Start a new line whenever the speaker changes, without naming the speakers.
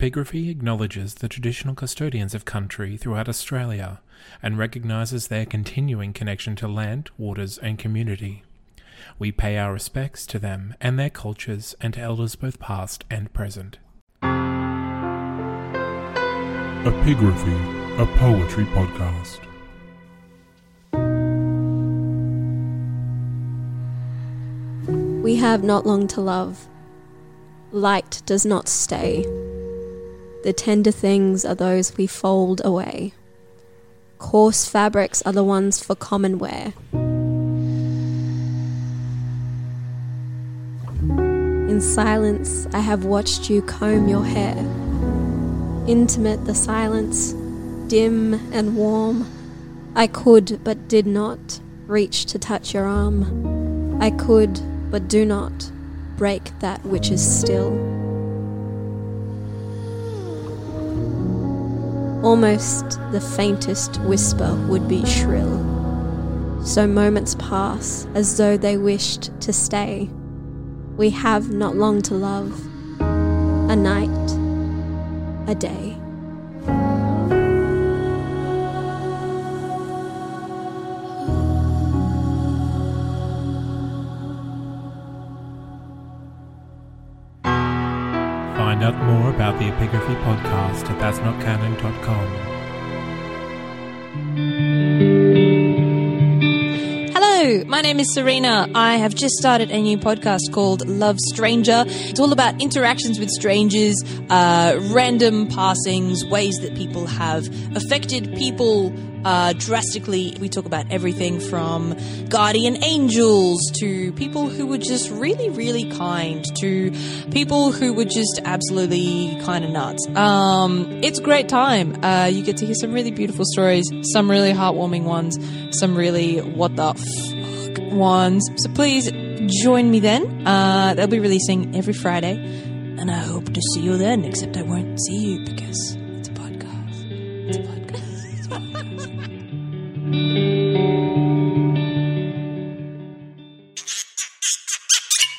Epigraphy acknowledges the traditional custodians of country throughout Australia and recognises their continuing connection to land, waters, and community. We pay our respects to them and their cultures and to elders both past and present.
Epigraphy, a poetry podcast.
We have not long to love. Light does not stay. The tender things are those we fold away. Coarse fabrics are the ones for common wear. In silence, I have watched you comb your hair. Intimate the silence, dim and warm. I could, but did not, reach to touch your arm. I could, but do not, break that which is still. Almost the faintest whisper would be shrill. So moments pass as though they wished to stay. We have not long to love. A night, a day.
Find out more about the Epigraphy podcast at that'snotcanon.com.
Hello, my name is Serena. I have just started a new podcast called Love Stranger. It's all about interactions with strangers, uh, random passings, ways that people have affected people uh, drastically. We talk about everything from guardian angels to people who were just really, really kind to people who were just absolutely kind of nuts. Um, it's a great time. Uh, you get to hear some really beautiful stories, some really heartwarming ones, some really what the fuck ones. So please join me then. Uh, they'll be releasing every Friday, and I hope to see you then. Except I won't see you because it's a podcast. It's a podcast.